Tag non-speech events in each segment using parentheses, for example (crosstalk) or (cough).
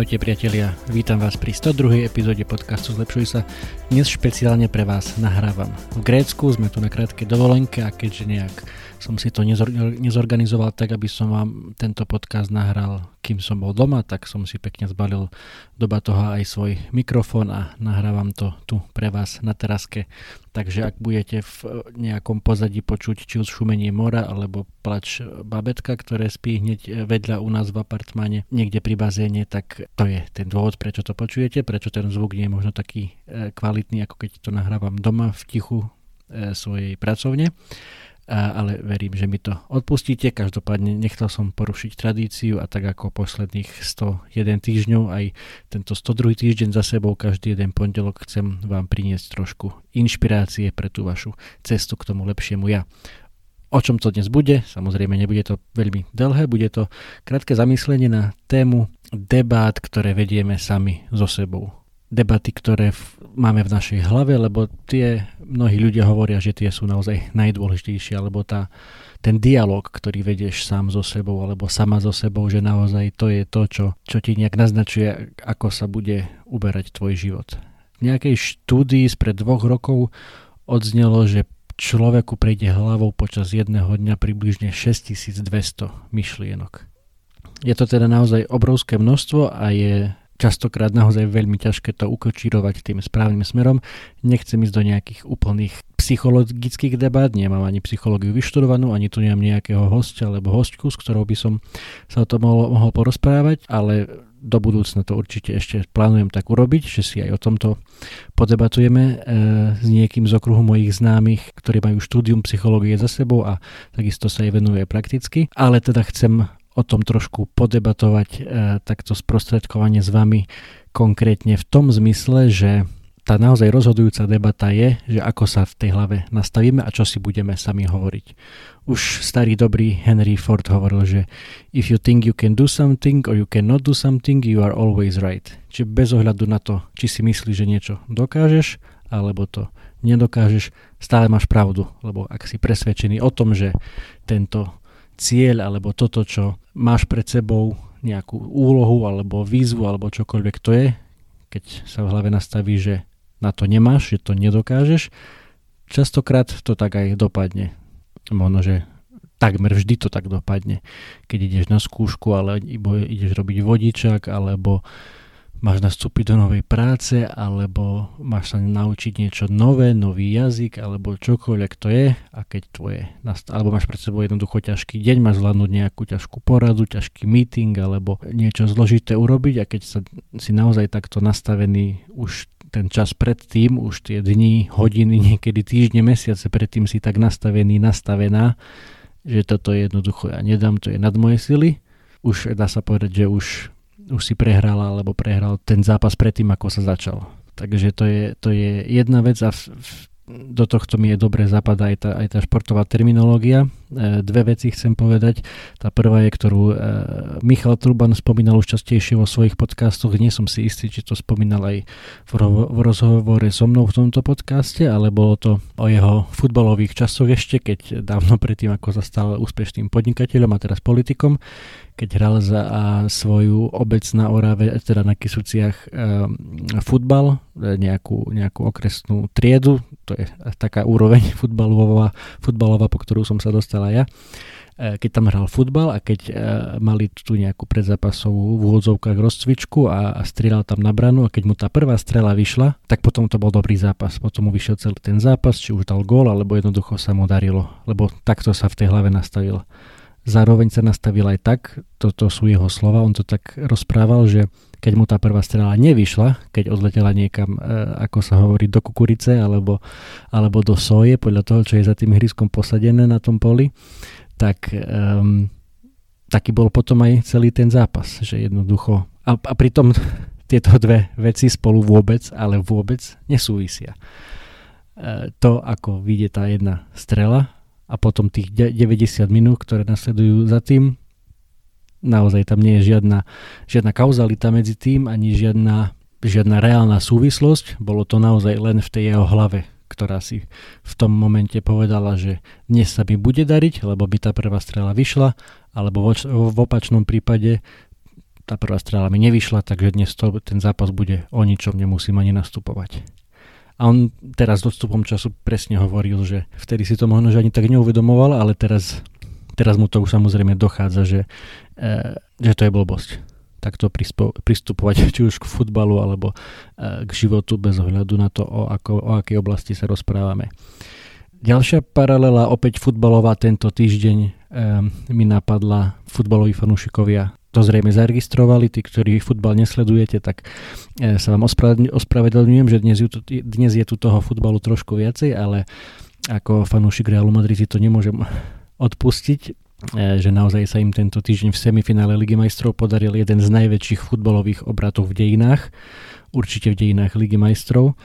Ahojte priatelia, vítam vás pri 102. epizóde podcastu Zlepšuj sa. Dnes špeciálne pre vás nahrávam. V Grécku sme tu na krátkej dovolenke a keďže nejak som si to nezorganizoval tak, aby som vám tento podcast nahral, kým som bol doma, tak som si pekne zbalil do batoha aj svoj mikrofón a nahrávam to tu pre vás na teraske. Takže ak budete v nejakom pozadí počuť či už šumenie mora alebo plač babetka, ktoré spí hneď vedľa u nás v apartmáne niekde pri bazéne, tak to je ten dôvod, prečo to počujete, prečo ten zvuk nie je možno taký e, kvalitný, ako keď to nahrávam doma v tichu e, svojej pracovne ale verím, že mi to odpustíte. Každopádne nechcel som porušiť tradíciu a tak ako posledných 101 týždňov aj tento 102 týždeň za sebou každý jeden pondelok chcem vám priniesť trošku inšpirácie pre tú vašu cestu k tomu lepšiemu ja. O čom to dnes bude? Samozrejme nebude to veľmi dlhé, bude to krátke zamyslenie na tému debát, ktoré vedieme sami so sebou debaty, ktoré v, máme v našej hlave, lebo tie mnohí ľudia hovoria, že tie sú naozaj najdôležitejšie, alebo tá, ten dialog, ktorý vedieš sám so sebou, alebo sama so sebou, že naozaj to je to, čo, čo ti nejak naznačuje, ako sa bude uberať tvoj život. V nejakej štúdii spred dvoch rokov odznelo, že človeku prejde hlavou počas jedného dňa približne 6200 myšlienok. Je to teda naozaj obrovské množstvo a je častokrát naozaj veľmi ťažké to ukočírovať tým správnym smerom. Nechcem ísť do nejakých úplných psychologických debát, nemám ani psychológiu vyštudovanú, ani tu nemám nejakého hostia alebo hostku, s ktorou by som sa o tom mohol, mohol porozprávať, ale do budúcna to určite ešte plánujem tak urobiť, že si aj o tomto podebatujeme e, s niekým z okruhu mojich známych, ktorí majú štúdium psychológie za sebou a takisto sa jej venuje prakticky. Ale teda chcem o tom trošku podebatovať e, takto sprostredkovanie s vami konkrétne v tom zmysle, že tá naozaj rozhodujúca debata je, že ako sa v tej hlave nastavíme a čo si budeme sami hovoriť. Už starý dobrý Henry Ford hovoril, že if you think you can do something or you cannot do something, you are always right. Čiže bez ohľadu na to, či si myslíš, že niečo dokážeš, alebo to nedokážeš, stále máš pravdu, lebo ak si presvedčený o tom, že tento cieľ alebo toto, čo máš pred sebou nejakú úlohu alebo výzvu alebo čokoľvek to je, keď sa v hlave nastaví, že na to nemáš, že to nedokážeš, častokrát to tak aj dopadne. Možno, že takmer vždy to tak dopadne. Keď ideš na skúšku, ale ideš robiť vodičak, alebo máš nastúpiť do novej práce, alebo máš sa naučiť niečo nové, nový jazyk, alebo čokoľvek to je a keď tvoje, alebo máš pred sebou jednoducho ťažký deň, máš zvládnuť nejakú ťažkú poradu, ťažký meeting, alebo niečo zložité urobiť a keď sa, si naozaj takto nastavený už ten čas predtým, už tie dni, hodiny, niekedy týždne, mesiace predtým si tak nastavený, nastavená, že toto je jednoducho ja nedám, to je nad moje sily. Už dá sa povedať, že už už si prehrala alebo prehral ten zápas predtým, ako sa začal. Takže to je, to je jedna vec a v, v, do tohto mi je dobre zapadá aj tá, aj tá športová terminológia. E, dve veci chcem povedať. Tá prvá je, ktorú e, Michal Truban spomínal už častejšie vo svojich podcastoch. Nie som si istý, či to spomínal aj v, ro- v rozhovore so mnou v tomto podcaste, ale bolo to o jeho futbalových časoch ešte, keď dávno predtým, ako sa stal úspešným podnikateľom a teraz politikom, keď hral za svoju obec na Orave, teda na Kisuciach um, futbal, e, nejakú, nejakú okresnú triedu, to je taká úroveň futbalová, futbalová, po ktorú som sa ja e, keď tam hral futbal a keď uh, mali tu nejakú predzápasovú v úvodzovkách rozcvičku a, a strieľal tam na branu a keď mu tá prvá strela vyšla, tak potom to bol dobrý zápas. Potom mu vyšiel celý ten zápas, či už dal gól, alebo jednoducho sa mu darilo, lebo takto sa v tej hlave nastavil zároveň sa nastavil aj tak, toto sú jeho slova, on to tak rozprával, že keď mu tá prvá strela nevyšla, keď odletela niekam, e, ako sa hovorí, do kukurice alebo, alebo do soje, podľa toho, čo je za tým hriskom posadené na tom poli, tak um, taký bol potom aj celý ten zápas, že jednoducho, a, a pritom (laughs) tieto dve veci spolu vôbec, ale vôbec nesúvisia. E, to, ako vyjde tá jedna strela a potom tých 90 minút, ktoré nasledujú za tým, naozaj tam nie je žiadna, žiadna kauzalita medzi tým, ani žiadna, žiadna reálna súvislosť. Bolo to naozaj len v tej jeho hlave, ktorá si v tom momente povedala, že dnes sa mi bude dariť, lebo by tá prvá strela vyšla, alebo v opačnom prípade tá prvá strela mi nevyšla, takže dnes to, ten zápas bude o ničom, nemusím ani nastupovať. A on teraz odstupom času presne hovoril, že vtedy si to možno že ani tak neuvedomoval, ale teraz teraz mu to už samozrejme dochádza, že, e, že to je blbosť takto pristupovať (laughs) či už k futbalu alebo e, k životu bez ohľadu na to, o, ako, o akej oblasti sa rozprávame. Ďalšia paralela, opäť futbalová tento týždeň e, mi napadla futbaloví fanúšikovia to zrejme zaregistrovali, tí, ktorí futbal nesledujete, tak e, sa vám ospravedlňujem, že dnes, ju, dnes je tu toho futbalu trošku viacej, ale ako fanúšik Realu Madrid to nemôžem (laughs) odpustiť, e, že naozaj sa im tento týždeň v semifinále Ligy majstrov podaril jeden z najväčších futbalových obratov v dejinách, určite v dejinách Ligy majstrov,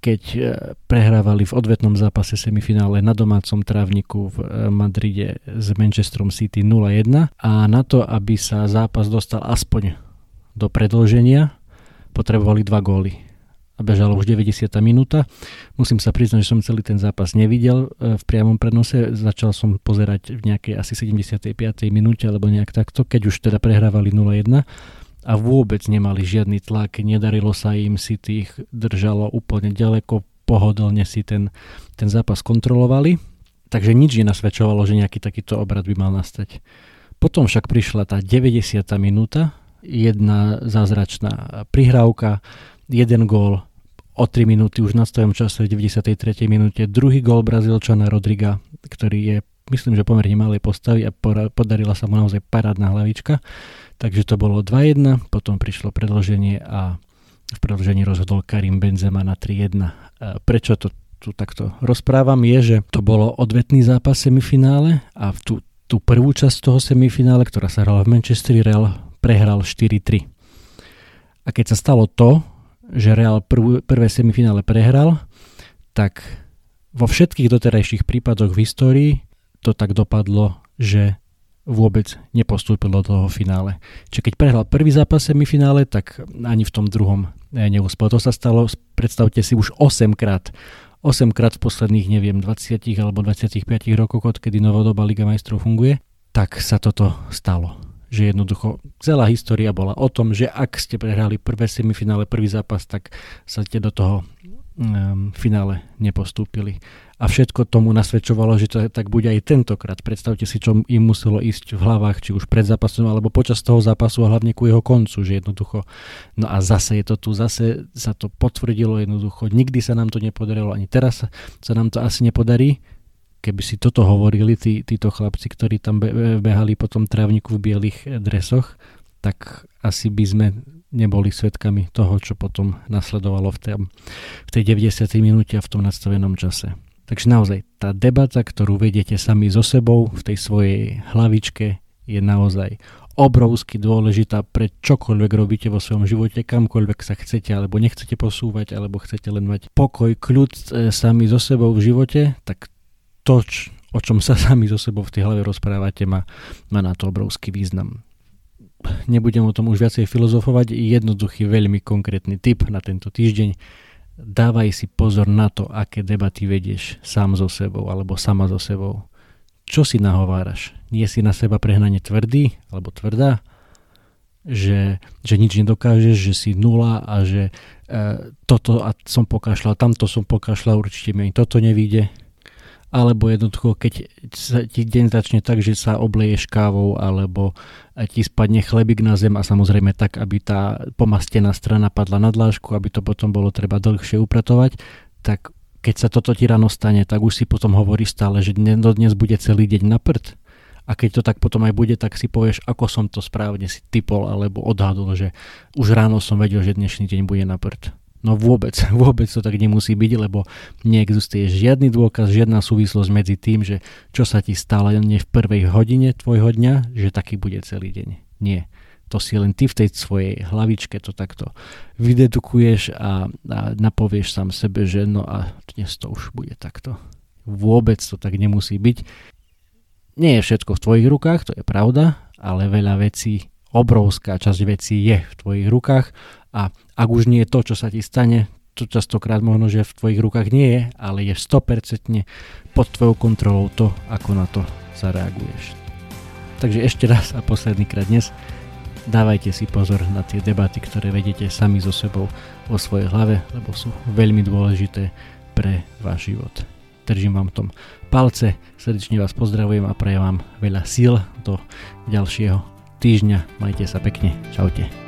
keď e, prehrávali v odvetnom zápase semifinále na domácom trávniku v e, Madride s Manchesterom City 0-1 a na to, aby sa zápas dostal aspoň do predlženia, potrebovali dva góly a bežala už 90. minúta. Musím sa priznať, že som celý ten zápas nevidel e, v priamom prenose. Začal som pozerať v nejakej asi 75. minúte alebo nejak takto, keď už teda prehrávali 0-1 a vôbec nemali žiadny tlak, nedarilo sa im, si tých držalo úplne ďaleko, pohodlne si ten, ten zápas kontrolovali, takže nič nenasvedčovalo, že nejaký takýto obrad by mal nastať. Potom však prišla tá 90. minúta, jedna zázračná prihrávka, jeden gól, o 3 minúty už na svojom čase v 93. minúte druhý gol Brazílčana Rodriga, ktorý je myslím, že pomerne malej postavy a podarila sa mu naozaj parádna hlavička. Takže to bolo 2-1, potom prišlo predloženie a v predložení rozhodol Karim Benzema na 3-1. Prečo to tu takto rozprávam je, že to bolo odvetný zápas semifinále a v tú, tú prvú časť toho semifinále, ktorá sa hrala v Manchesteri, Real prehral 4-3. A keď sa stalo to, že Real prv, prvé semifinále prehral, tak vo všetkých doterajších prípadoch v histórii to tak dopadlo, že vôbec nepostúpil do toho finále. Čiže keď prehral prvý zápas semifinále, tak ani v tom druhom neúspel. To sa stalo, predstavte si, už 8 krát. 8 krát v posledných, neviem, 20 alebo 25 rokoch, odkedy novodobá Liga majstrov funguje, tak sa toto stalo že jednoducho celá história bola o tom, že ak ste prehrali prvé semifinále, prvý zápas, tak sa ste do toho um, finále nepostúpili. A všetko tomu nasvedčovalo, že to tak bude aj tentokrát. Predstavte si, čo im muselo ísť v hlavách, či už pred zápasom, alebo počas toho zápasu a hlavne ku jeho koncu, že jednoducho, no a zase je to tu, zase sa to potvrdilo jednoducho, nikdy sa nám to nepodarilo, ani teraz sa, nám to asi nepodarí, keby si toto hovorili tí, títo chlapci, ktorí tam behali po tom trávniku v bielých dresoch, tak asi by sme neboli svetkami toho, čo potom nasledovalo v, tém, v tej 90. minúte a v tom nastavenom čase. Takže naozaj tá debata, ktorú vediete sami so sebou v tej svojej hlavičke je naozaj obrovsky dôležitá pre čokoľvek robíte vo svojom živote, kamkoľvek sa chcete alebo nechcete posúvať, alebo chcete len mať pokoj, kľud e, sami so sebou v živote, tak to, o čom sa (laughs) sami so sebou v tej hlave rozprávate, má, má na to obrovský význam. Nebudem o tom už viacej filozofovať, jednoduchý, veľmi konkrétny tip na tento týždeň. Dávaj si pozor na to, aké debaty vedieš sám so sebou alebo sama so sebou. Čo si nahováraš? Nie si na seba prehnane tvrdý alebo tvrdá? Že, že nič nedokážeš, že si nula a že e, toto a som pokašľal, tamto som pokašľal, určite mi toto nevíde alebo jednoducho, keď sa ti deň začne tak, že sa obleješ kávou, alebo ti spadne chlebík na zem a samozrejme tak, aby tá pomastená strana padla na dlážku, aby to potom bolo treba dlhšie upratovať, tak keď sa toto ti ráno stane, tak už si potom hovorí stále, že dnes, dnes bude celý deň na prd. A keď to tak potom aj bude, tak si povieš, ako som to správne si typol alebo odhadol, že už ráno som vedel, že dnešný deň bude na prd. No vôbec, (laughs) vôbec to tak nemusí byť, lebo neexistuje žiadny dôkaz, žiadna súvislosť medzi tým, že čo sa ti stalo len v prvej hodine tvojho dňa, že taký bude celý deň. Nie. To si len ty v tej svojej hlavičke to takto vydedukuješ a, a napovieš sám sebe, že no a dnes to už bude takto. Vôbec to tak nemusí byť. Nie je všetko v tvojich rukách, to je pravda, ale veľa vecí, obrovská časť vecí je v tvojich rukách a ak už nie je to, čo sa ti stane, to častokrát možno, že v tvojich rukách nie je, ale je 100% pod tvojou kontrolou to, ako na to zareaguješ. Takže ešte raz a posledný krát dnes, dávajte si pozor na tie debaty, ktoré vedete sami so sebou vo svojej hlave, lebo sú veľmi dôležité pre váš život. Držím vám v tom palce, srdečne vás pozdravujem a prajem vám veľa síl do ďalšieho týždňa. Majte sa pekne, čaute.